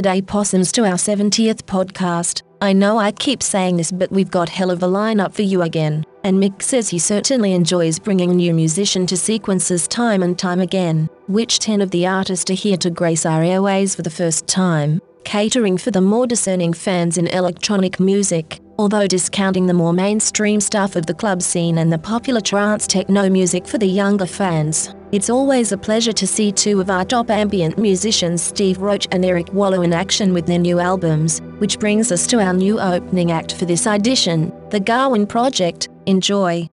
G'day possums to our 70th podcast. I know I keep saying this, but we've got hell of a lineup for you again. And Mick says he certainly enjoys bringing new musician to sequences time and time again, which 10 of the artists are here to grace our airways for the first time, catering for the more discerning fans in electronic music, although discounting the more mainstream stuff of the club scene and the popular trance techno music for the younger fans. It's always a pleasure to see two of our top ambient musicians, Steve Roach and Erik Wøllo, in action with their new albums, which brings us to our new opening act for this edition, The Garwin Project. Enjoy.